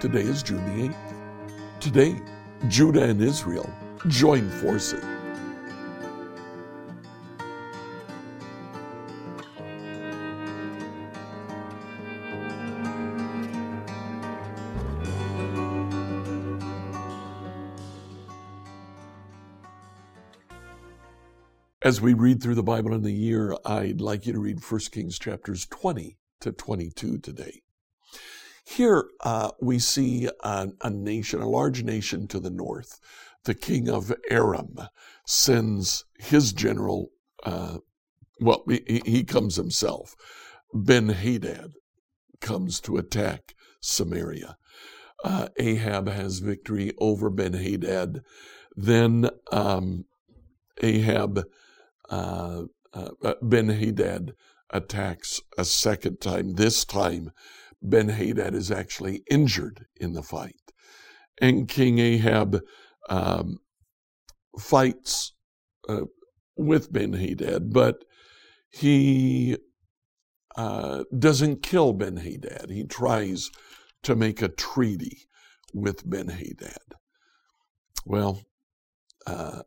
Today is June the 8th. Today, Judah and Israel join forces. As we read through the Bible in the year, I'd like you to read 1 Kings chapters 20 to 22 today. Here uh, we see a, a, nation, a large nation to the north. The king of Aram sends his general, uh, well, he, he comes himself. Ben Hadad comes to attack Samaria. Uh, Ahab has victory over Ben Hadad. Then um, Ahab, uh, uh, Ben Hadad attacks a second time. This time, Ben Hadad is actually injured in the fight. And King Ahab um, fights uh, with Ben Hadad, but he uh, doesn't kill Ben Hadad. He tries to make a treaty with Ben Hadad. Well, uh,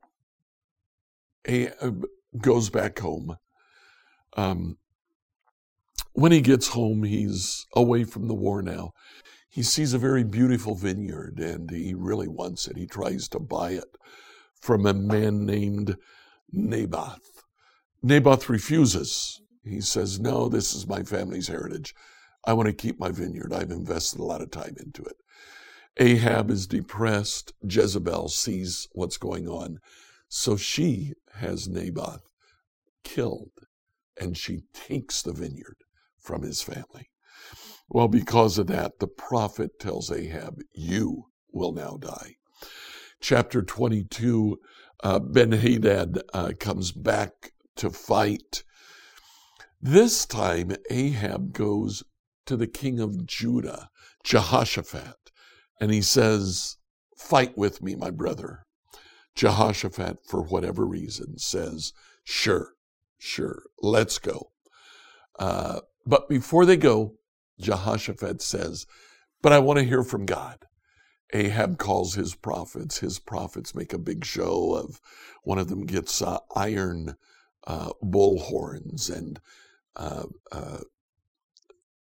Ahab goes back home. Um, when he gets home, he's away from the war now. He sees a very beautiful vineyard and he really wants it. He tries to buy it from a man named Naboth. Naboth refuses. He says, No, this is my family's heritage. I want to keep my vineyard. I've invested a lot of time into it. Ahab is depressed. Jezebel sees what's going on. So she has Naboth killed and she takes the vineyard from his family. Well, because of that, the prophet tells Ahab, You will now die. Chapter 22, uh, Ben Hadad uh, comes back to fight. This time, Ahab goes to the king of Judah, Jehoshaphat, and he says, Fight with me, my brother. Jehoshaphat, for whatever reason, says, Sure, sure, let's go. Uh, but before they go, Jehoshaphat says, But I want to hear from God. Ahab calls his prophets. His prophets make a big show of one of them gets uh, iron uh, bull horns and uh, uh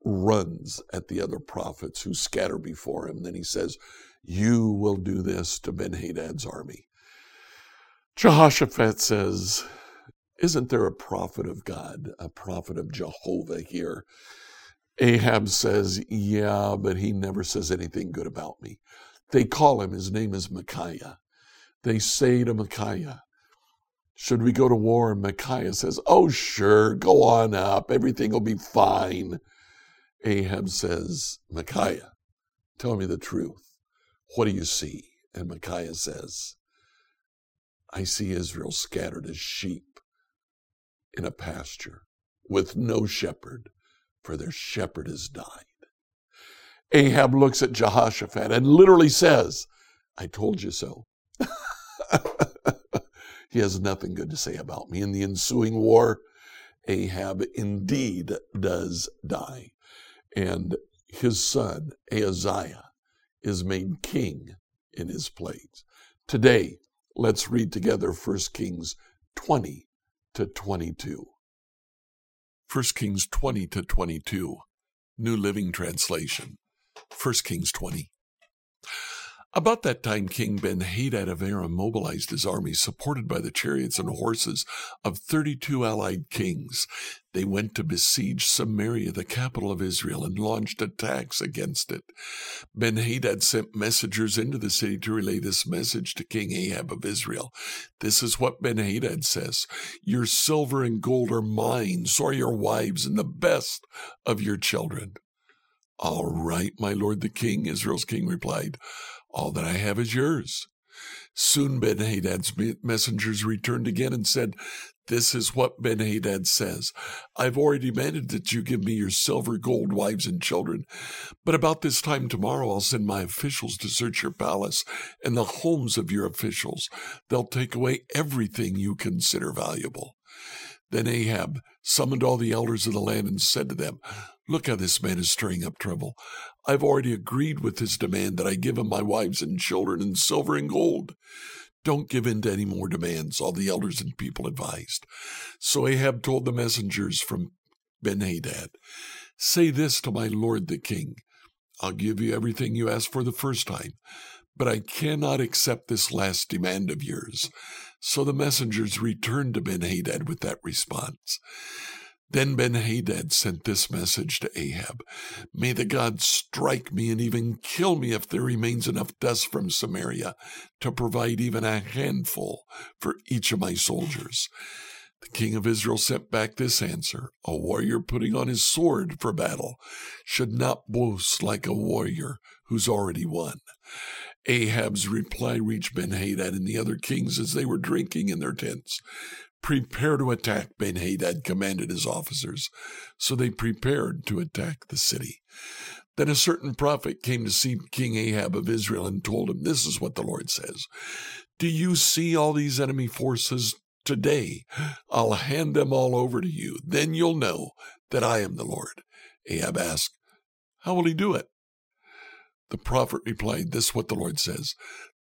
runs at the other prophets who scatter before him. Then he says, You will do this to Ben Hadad's army. Jehoshaphat says, isn't there a prophet of God, a prophet of Jehovah here? Ahab says, Yeah, but he never says anything good about me. They call him, his name is Micaiah. They say to Micaiah, Should we go to war? And Micaiah says, Oh, sure, go on up. Everything will be fine. Ahab says, Micaiah, tell me the truth. What do you see? And Micaiah says, I see Israel scattered as sheep in a pasture with no shepherd, for their shepherd has died. Ahab looks at Jehoshaphat and literally says, I told you so. he has nothing good to say about me. In the ensuing war, Ahab indeed does die. And his son, Ahaziah, is made king in his place. Today, let's read together 1 Kings 20, to 22. 1 Kings 20 to 22, New Living Translation. 1 Kings 20. About that time, King Ben Hadad of Aram mobilized his army, supported by the chariots and horses of 32 allied kings. They went to besiege Samaria, the capital of Israel, and launched attacks against it. Ben Hadad sent messengers into the city to relay this message to King Ahab of Israel. This is what Ben Hadad says Your silver and gold are mine, so are your wives and the best of your children. All right, my lord the king, Israel's king replied. All that I have is yours. Soon Ben Hadad's messengers returned again and said, This is what Ben Hadad says. I've already demanded that you give me your silver, gold, wives, and children. But about this time tomorrow, I'll send my officials to search your palace and the homes of your officials. They'll take away everything you consider valuable. Then Ahab summoned all the elders of the land and said to them, Look how this man is stirring up trouble. I've already agreed with his demand that I give him my wives and children and silver and gold. Don't give in to any more demands, all the elders and people advised. So Ahab told the messengers from Benhadad, Say this to my lord the king I'll give you everything you asked for the first time, but I cannot accept this last demand of yours. So the messengers returned to Benhadad with that response. Then Benhadad sent this message to Ahab May the gods strike me and even kill me if there remains enough dust from Samaria to provide even a handful for each of my soldiers. The king of Israel sent back this answer A warrior putting on his sword for battle should not boast like a warrior who's already won. Ahab's reply reached Benhadad and the other kings as they were drinking in their tents. Prepare to attack, Benhadad commanded his officers. So they prepared to attack the city. Then a certain prophet came to see King Ahab of Israel and told him, This is what the Lord says. Do you see all these enemy forces Today I'll hand them all over to you. Then you'll know that I am the Lord. Ahab asked, How will he do it? The prophet replied, This is what the Lord says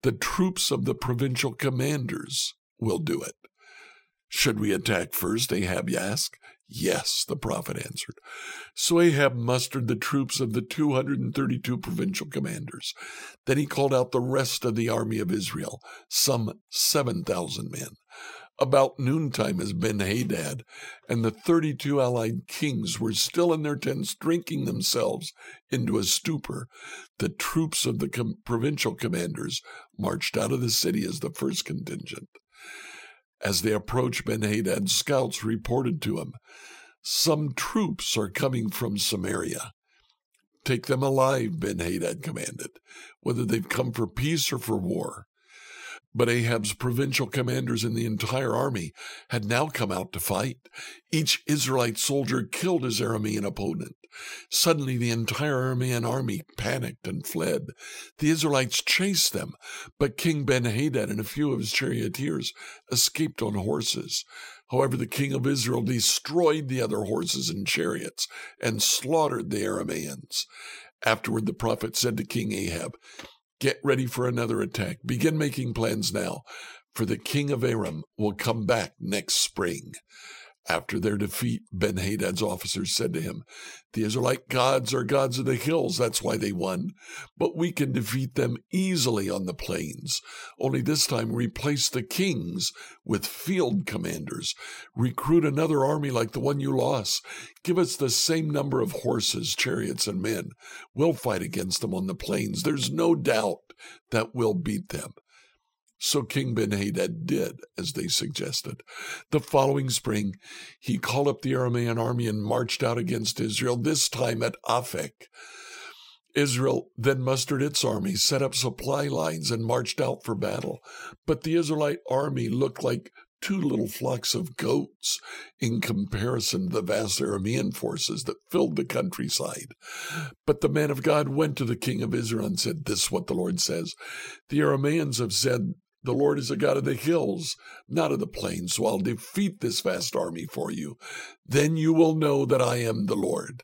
The troops of the provincial commanders will do it. Should we attack first? Ahab asked. Yes, the prophet answered. So Ahab mustered the troops of the 232 provincial commanders. Then he called out the rest of the army of Israel, some 7,000 men. About noontime, as Benhadad and the 32 allied kings were still in their tents drinking themselves into a stupor, the troops of the com- provincial commanders marched out of the city as the first contingent. As they approached Benhadad, scouts reported to him, Some troops are coming from Samaria. Take them alive, Benhadad commanded, whether they've come for peace or for war. But Ahab's provincial commanders in the entire army had now come out to fight. Each Israelite soldier killed his Aramean opponent. Suddenly, the entire Aramean army panicked and fled. The Israelites chased them, but King Ben-Hadad and a few of his charioteers escaped on horses. However, the king of Israel destroyed the other horses and chariots and slaughtered the Arameans. Afterward, the prophet said to King Ahab, Get ready for another attack. Begin making plans now, for the king of Aram will come back next spring. After their defeat, Ben Hadad's officers said to him, The Israelite gods are gods of the hills, that's why they won. But we can defeat them easily on the plains. Only this time replace the kings with field commanders. Recruit another army like the one you lost. Give us the same number of horses, chariots, and men. We'll fight against them on the plains. There's no doubt that we'll beat them. So King Benhadad did as they suggested. The following spring, he called up the Aramean army and marched out against Israel, this time at Aphek. Israel then mustered its army, set up supply lines, and marched out for battle. But the Israelite army looked like two little flocks of goats in comparison to the vast Aramean forces that filled the countryside. But the man of God went to the king of Israel and said, This is what the Lord says. The Arameans have said the Lord is a God of the hills, not of the plains, so I'll defeat this vast army for you. Then you will know that I am the Lord.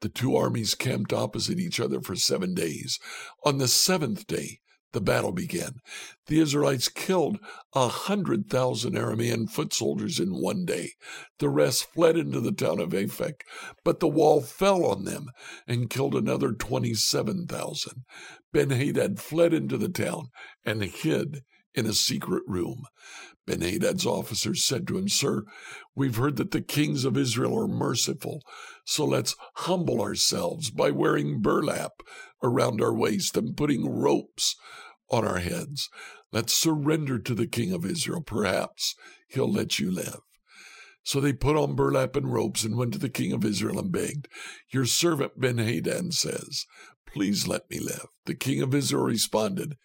The two armies camped opposite each other for seven days. On the seventh day, the battle began. The Israelites killed a hundred thousand Aramean foot soldiers in one day. The rest fled into the town of Aphek, but the wall fell on them and killed another twenty-seven thousand. Ben-Hadad fled into the town and hid in a secret room. Ben-Hadad's officers said to him, Sir, we've heard that the kings of Israel are merciful, so let's humble ourselves by wearing burlap around our waist and putting ropes on our heads. Let's surrender to the king of Israel. Perhaps he'll let you live. So they put on burlap and ropes and went to the king of Israel and begged. Your servant Ben-Hadad says, Please let me live. The king of Israel responded,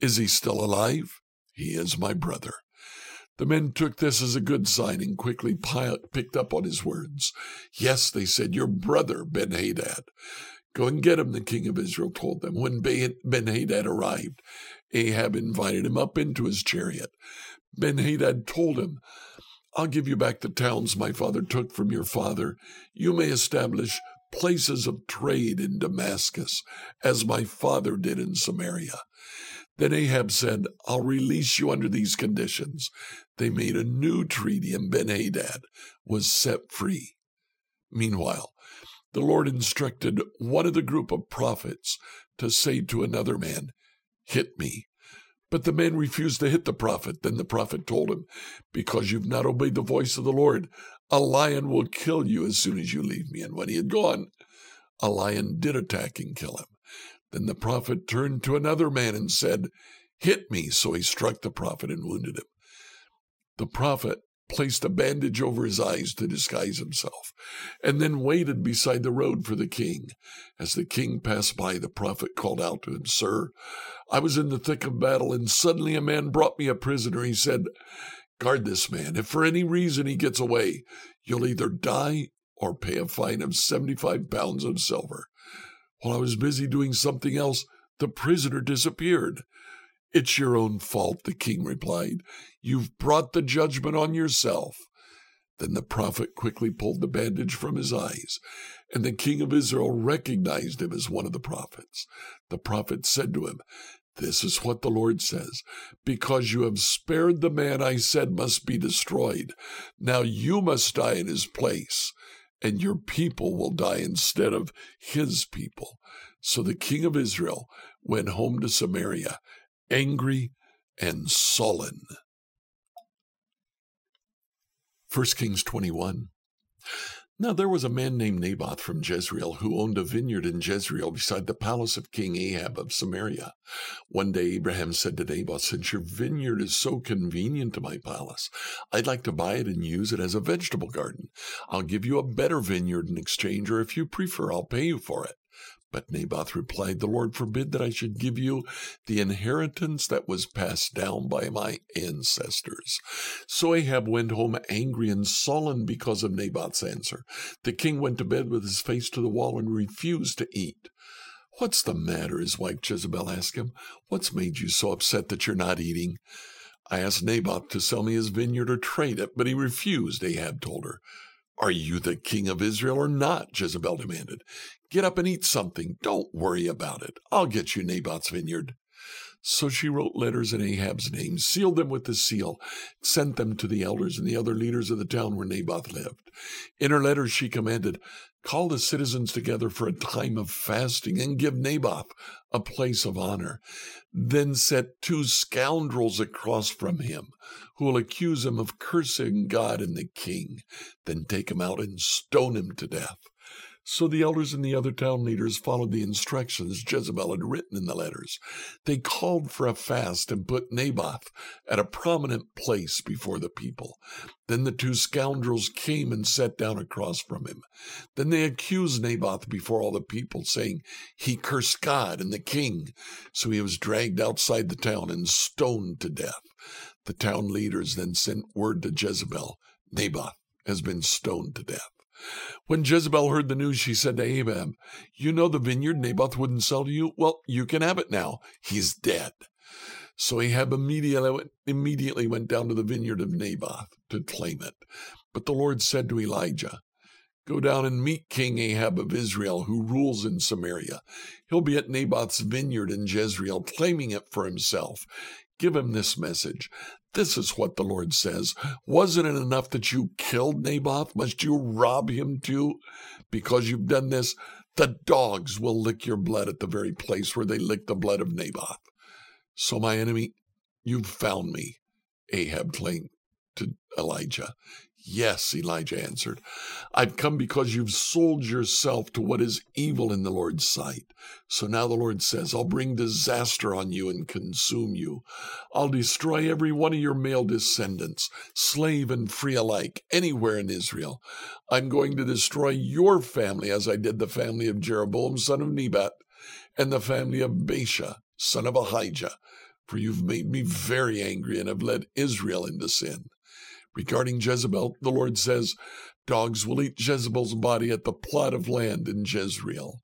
Is he still alive? He is my brother. The men took this as a good sign and quickly picked up on his words. Yes, they said, your brother, Ben Hadad. Go and get him, the king of Israel told them. When Ben Hadad arrived, Ahab invited him up into his chariot. Ben Hadad told him, I'll give you back the towns my father took from your father. You may establish places of trade in Damascus, as my father did in Samaria. Then Ahab said, I'll release you under these conditions. They made a new treaty, and Ben Hadad was set free. Meanwhile, the Lord instructed one of the group of prophets to say to another man, Hit me. But the man refused to hit the prophet. Then the prophet told him, Because you've not obeyed the voice of the Lord, a lion will kill you as soon as you leave me. And when he had gone, a lion did attack and kill him. Then the prophet turned to another man and said, Hit me. So he struck the prophet and wounded him. The prophet placed a bandage over his eyes to disguise himself, and then waited beside the road for the king. As the king passed by, the prophet called out to him, Sir, I was in the thick of battle, and suddenly a man brought me a prisoner. He said, Guard this man. If for any reason he gets away, you'll either die or pay a fine of 75 pounds of silver. While I was busy doing something else, the prisoner disappeared. It's your own fault, the king replied. You've brought the judgment on yourself. Then the prophet quickly pulled the bandage from his eyes, and the king of Israel recognized him as one of the prophets. The prophet said to him, This is what the Lord says Because you have spared the man I said must be destroyed, now you must die in his place, and your people will die instead of his people. So the king of Israel went home to Samaria angry and sullen. 1 Kings 21. Now there was a man named Naboth from Jezreel who owned a vineyard in Jezreel beside the palace of King Ahab of Samaria. One day Abraham said to Naboth, Since your vineyard is so convenient to my palace, I'd like to buy it and use it as a vegetable garden. I'll give you a better vineyard in exchange, or if you prefer, I'll pay you for it. But Naboth replied, The Lord forbid that I should give you the inheritance that was passed down by my ancestors. So Ahab went home angry and sullen because of Naboth's answer. The king went to bed with his face to the wall and refused to eat. What's the matter? His wife Jezebel asked him. What's made you so upset that you're not eating? I asked Naboth to sell me his vineyard or trade it, but he refused, Ahab told her. Are you the king of Israel or not? Jezebel demanded. Get up and eat something. Don't worry about it. I'll get you Naboth's vineyard. So she wrote letters in Ahab's name, sealed them with the seal, sent them to the elders and the other leaders of the town where Naboth lived. In her letters, she commanded, Call the citizens together for a time of fasting and give Naboth a place of honor. Then set two scoundrels across from him who will accuse him of cursing God and the king. Then take him out and stone him to death. So the elders and the other town leaders followed the instructions Jezebel had written in the letters. They called for a fast and put Naboth at a prominent place before the people. Then the two scoundrels came and sat down across from him. Then they accused Naboth before all the people, saying he cursed God and the king. So he was dragged outside the town and stoned to death. The town leaders then sent word to Jezebel Naboth has been stoned to death. When Jezebel heard the news, she said to Ahab, You know the vineyard Naboth wouldn't sell to you? Well, you can have it now. He's dead. So Ahab immediately, immediately went down to the vineyard of Naboth to claim it. But the Lord said to Elijah, Go down and meet King Ahab of Israel, who rules in Samaria. He'll be at Naboth's vineyard in Jezreel, claiming it for himself. Give him this message. This is what the Lord says. Wasn't it enough that you killed Naboth? Must you rob him too? Because you've done this, the dogs will lick your blood at the very place where they licked the blood of Naboth. So, my enemy, you've found me, Ahab claimed to Elijah. Yes, Elijah answered. I've come because you've sold yourself to what is evil in the Lord's sight. So now the Lord says, I'll bring disaster on you and consume you. I'll destroy every one of your male descendants, slave and free alike, anywhere in Israel. I'm going to destroy your family as I did the family of Jeroboam, son of Nebat, and the family of Baasha, son of Ahijah. For you've made me very angry and have led Israel into sin. Regarding Jezebel, the Lord says, Dogs will eat Jezebel's body at the plot of land in Jezreel.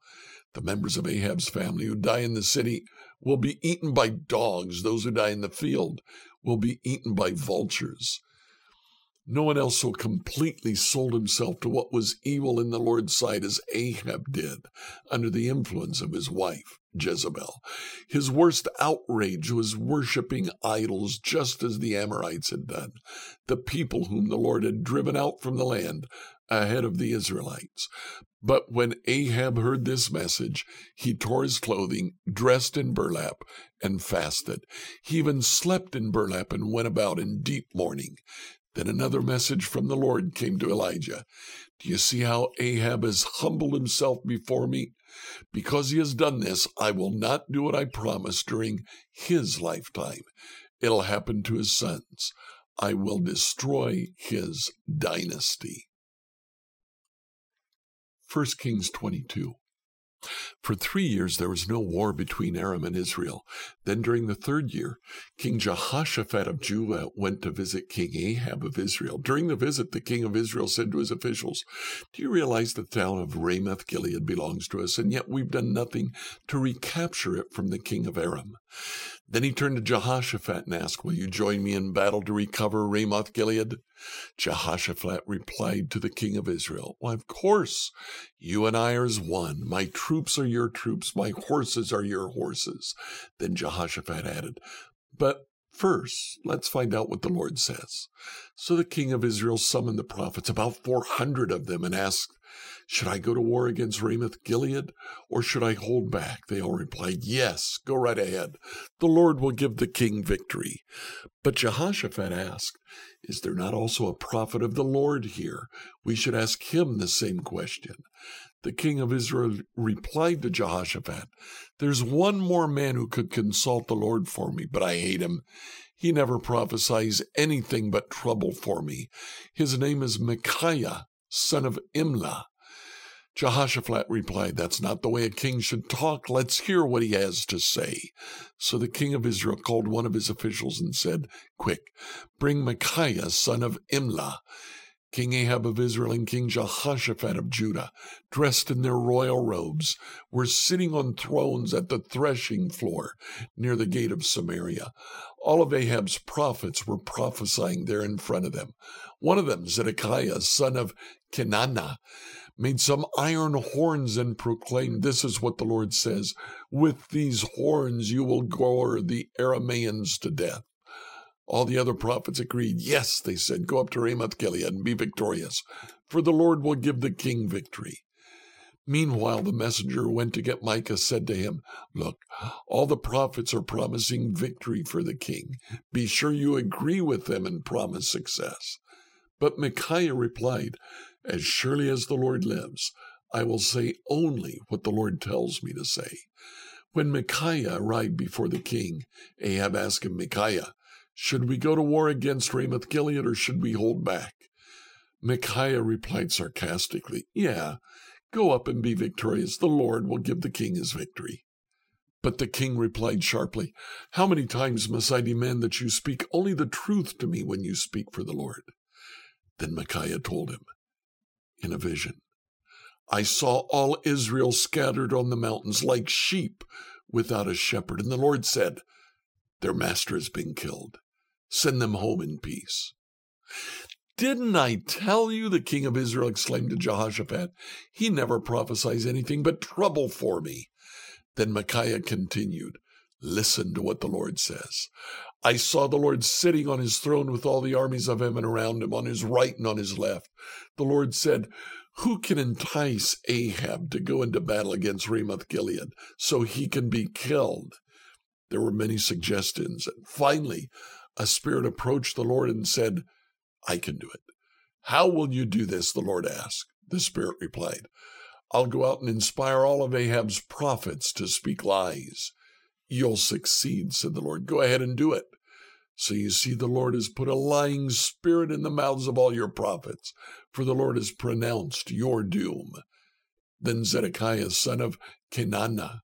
The members of Ahab's family who die in the city will be eaten by dogs. Those who die in the field will be eaten by vultures. No one else so completely sold himself to what was evil in the Lord's sight as Ahab did under the influence of his wife, Jezebel. His worst outrage was worshiping idols just as the Amorites had done, the people whom the Lord had driven out from the land ahead of the Israelites. But when Ahab heard this message, he tore his clothing, dressed in burlap, and fasted. He even slept in burlap and went about in deep mourning. Then another message from the Lord came to Elijah. Do you see how Ahab has humbled himself before me? Because he has done this, I will not do what I promised during his lifetime. It'll happen to his sons. I will destroy his dynasty. 1 Kings 22. For three years there was no war between Aram and Israel. Then during the third year, King Jehoshaphat of Judah went to visit King Ahab of Israel. During the visit, the king of Israel said to his officials, Do you realize the town of Ramoth Gilead belongs to us, and yet we've done nothing to recapture it from the king of Aram? Then he turned to Jehoshaphat and asked, Will you join me in battle to recover Ramoth Gilead? Jehoshaphat replied to the king of Israel, Why, of course, you and I are as one. My troops are your troops, my horses are your horses. Then Jehoshaphat added, But First, let's find out what the Lord says. So the king of Israel summoned the prophets, about 400 of them, and asked, should I go to war against Ramoth Gilead, or should I hold back? They all replied, Yes, go right ahead. The Lord will give the king victory. But Jehoshaphat asked, Is there not also a prophet of the Lord here? We should ask him the same question. The king of Israel replied to Jehoshaphat, There's one more man who could consult the Lord for me, but I hate him. He never prophesies anything but trouble for me. His name is Micaiah, son of Imlah. Jehoshaphat replied, That's not the way a king should talk. Let's hear what he has to say. So the king of Israel called one of his officials and said, Quick, bring Micaiah, son of Imlah. King Ahab of Israel and King Jehoshaphat of Judah, dressed in their royal robes, were sitting on thrones at the threshing floor near the gate of Samaria. All of Ahab's prophets were prophesying there in front of them. One of them, Zedekiah, son of Kenaanah, made some iron horns and proclaimed, This is what the Lord says With these horns you will gore the Arameans to death. All the other prophets agreed. Yes, they said, go up to Ramoth Gilead and be victorious, for the Lord will give the king victory. Meanwhile, the messenger who went to get Micah said to him, Look, all the prophets are promising victory for the king. Be sure you agree with them and promise success. But Micaiah replied, as surely as the Lord lives, I will say only what the Lord tells me to say. When Micaiah arrived before the king, Ahab asked him, Micaiah, should we go to war against Ramoth Gilead or should we hold back? Micaiah replied sarcastically, Yeah, go up and be victorious. The Lord will give the king his victory. But the king replied sharply, How many times must I demand that you speak only the truth to me when you speak for the Lord? Then Micaiah told him, in a vision. I saw all Israel scattered on the mountains like sheep without a shepherd. And the Lord said, Their master has been killed. Send them home in peace. Didn't I tell you? The king of Israel exclaimed to Jehoshaphat. He never prophesies anything but trouble for me. Then Micaiah continued, Listen to what the Lord says. I saw the Lord sitting on his throne with all the armies of heaven around him, on his right and on his left. The Lord said, Who can entice Ahab to go into battle against Ramoth Gilead so he can be killed? There were many suggestions. And finally, a spirit approached the Lord and said, I can do it. How will you do this? The Lord asked. The spirit replied, I'll go out and inspire all of Ahab's prophets to speak lies. You'll succeed, said the Lord. Go ahead and do it. So you see, the Lord has put a lying spirit in the mouths of all your prophets, for the Lord has pronounced your doom. Then Zedekiah, son of Kenaanah,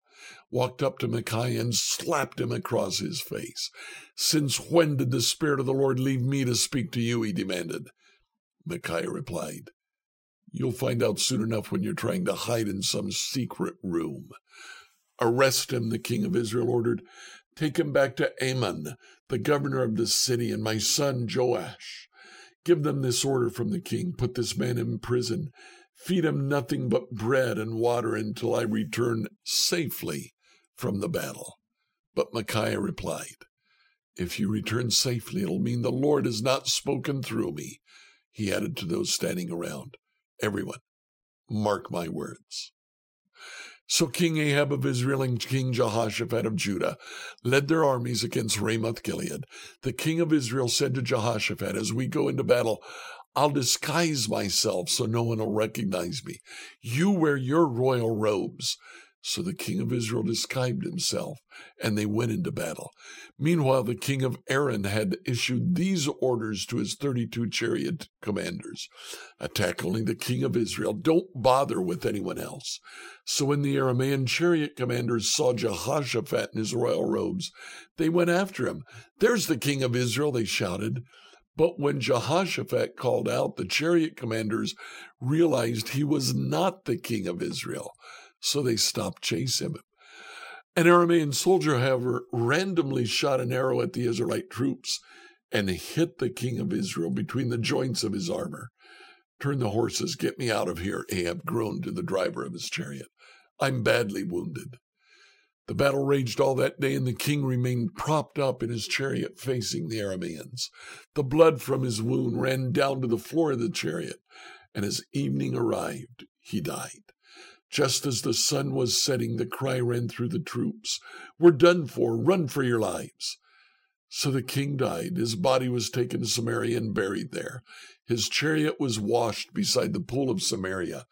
walked up to Micaiah and slapped him across his face. Since when did the Spirit of the Lord leave me to speak to you? he demanded. Micaiah replied, You'll find out soon enough when you're trying to hide in some secret room. Arrest him, the king of Israel ordered. Take him back to Amon, the governor of the city, and my son Joash. Give them this order from the king put this man in prison, feed him nothing but bread and water until I return safely from the battle. But Micaiah replied, If you return safely, it'll mean the Lord has not spoken through me. He added to those standing around, Everyone, mark my words. So King Ahab of Israel and King Jehoshaphat of Judah led their armies against Ramoth Gilead. The king of Israel said to Jehoshaphat, As we go into battle, I'll disguise myself so no one will recognize me. You wear your royal robes. So the king of Israel disguised himself, and they went into battle. Meanwhile, the king of Aram had issued these orders to his 32 chariot commanders Attack only the king of Israel. Don't bother with anyone else. So when the Aramean chariot commanders saw Jehoshaphat in his royal robes, they went after him. There's the king of Israel, they shouted. But when Jehoshaphat called out, the chariot commanders realized he was not the king of Israel so they stopped chasing him. An Aramean soldier, however, randomly shot an arrow at the Israelite troops and hit the king of Israel between the joints of his armor. Turn the horses, get me out of here, Ahab groaned to the driver of his chariot. I'm badly wounded. The battle raged all that day, and the king remained propped up in his chariot facing the Arameans. The blood from his wound ran down to the floor of the chariot, and as evening arrived, he died. Just as the sun was setting, the cry ran through the troops We're done for, run for your lives. So the king died. His body was taken to Samaria and buried there. His chariot was washed beside the pool of Samaria,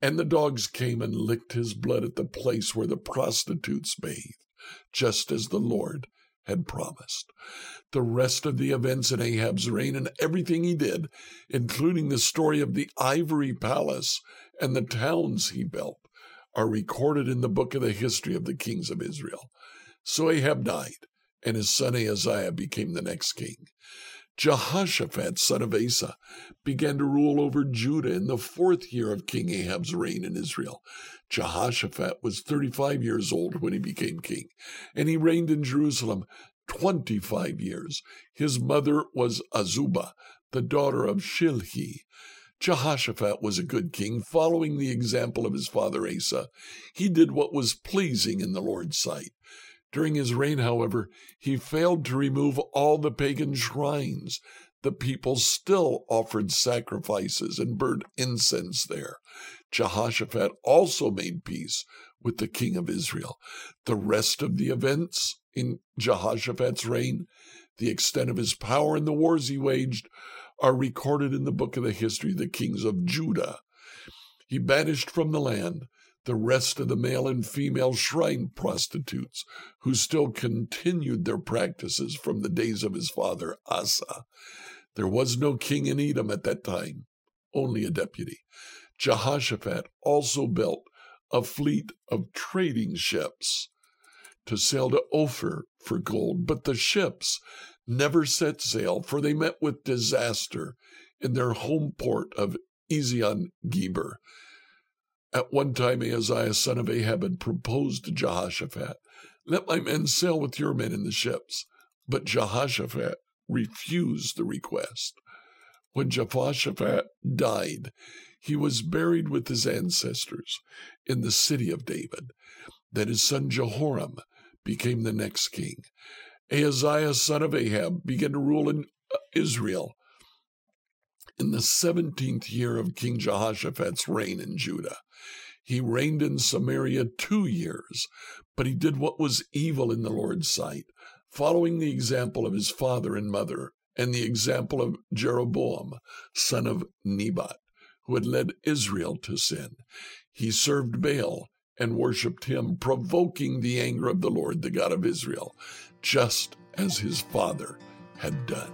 and the dogs came and licked his blood at the place where the prostitutes bathed, just as the Lord had promised. The rest of the events in Ahab's reign and everything he did, including the story of the ivory palace and the towns he built, are recorded in the book of the history of the kings of Israel. So Ahab died, and his son Ahaziah became the next king. Jehoshaphat, son of Asa, began to rule over Judah in the fourth year of King Ahab's reign in Israel. Jehoshaphat was 35 years old when he became king, and he reigned in Jerusalem 25 years. His mother was Azubah, the daughter of Shilhi. Jehoshaphat was a good king, following the example of his father Asa. He did what was pleasing in the Lord's sight. During his reign, however, he failed to remove all the pagan shrines. The people still offered sacrifices and burned incense there. Jehoshaphat also made peace with the king of Israel. The rest of the events in Jehoshaphat's reign, the extent of his power and the wars he waged, are recorded in the book of the history of the kings of Judah. He banished from the land the rest of the male and female shrine prostitutes who still continued their practices from the days of his father Asa. There was no king in Edom at that time, only a deputy. Jehoshaphat also built a fleet of trading ships to sail to Ophir for gold, but the ships never set sail, for they met with disaster in their home port of Ezion Geber. At one time, Ahaziah, son of Ahab, had proposed to Jehoshaphat, Let my men sail with your men in the ships. But Jehoshaphat refused the request. When Jehoshaphat died, he was buried with his ancestors in the city of David. Then his son Jehoram became the next king. Ahaziah, son of Ahab, began to rule in uh, Israel in the 17th year of King Jehoshaphat's reign in Judah. He reigned in Samaria two years, but he did what was evil in the Lord's sight, following the example of his father and mother and the example of Jeroboam, son of Nebat, who had led Israel to sin. He served Baal and worshipped him, provoking the anger of the Lord, the God of Israel just as his father had done.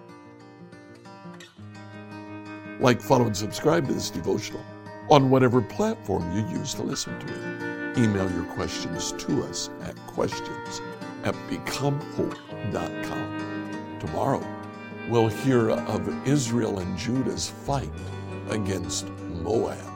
Like, follow, and subscribe to this devotional on whatever platform you use to listen to it. Email your questions to us at questions at becomehope.com. Tomorrow, we'll hear of Israel and Judah's fight against Moab.